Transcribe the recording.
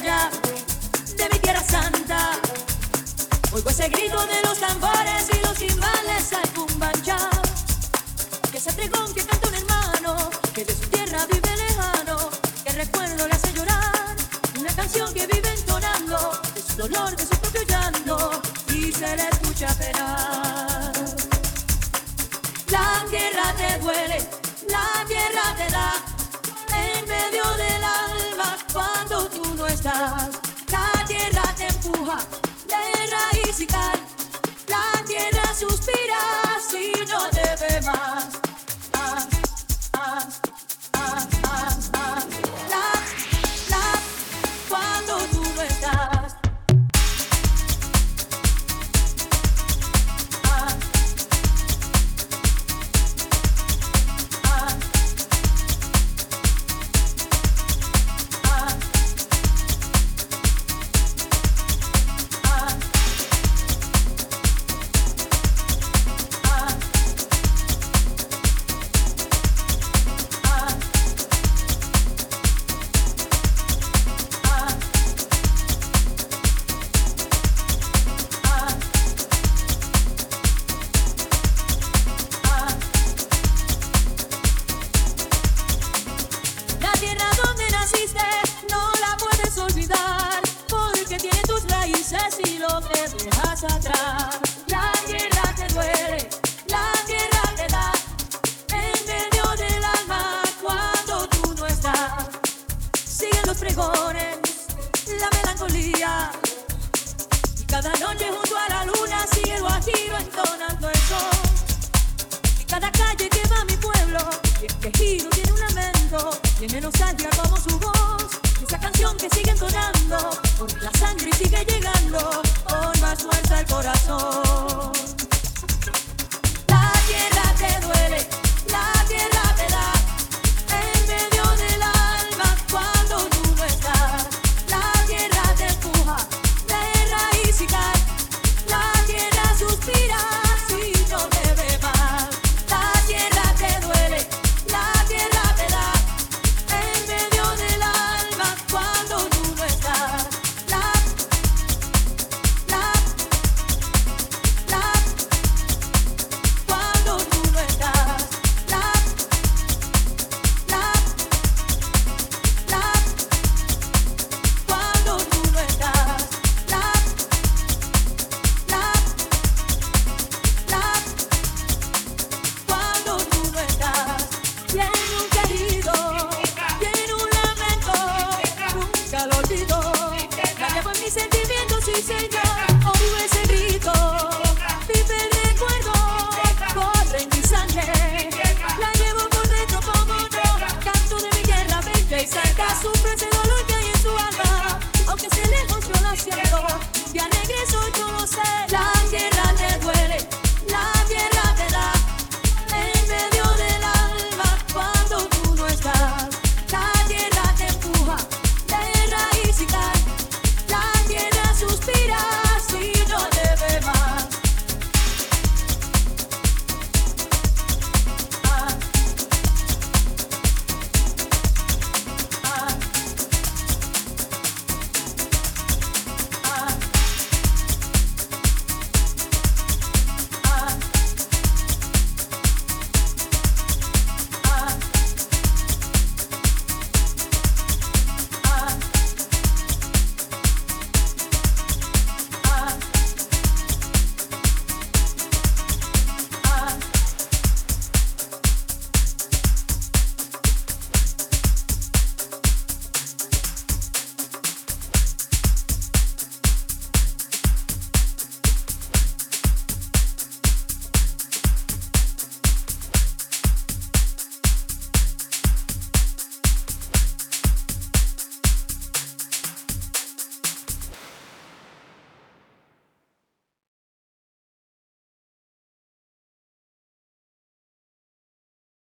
de mi tierra santa. Oigo ese grito de los tambores y los timbales. La guerra te duele, la guerra te da. En medio del alma cuando tú no estás. Siguen los pregones, la melancolía. Y cada noche junto a la luna sigue el guajiro entonando el sol. Y cada calle que va a mi pueblo, y el quejido tiene un lamento. Tiene nostalgia como su voz. Esa canción que sigue entonando, porque la sangre sigue llegando. Hoy más al corazón. she say no.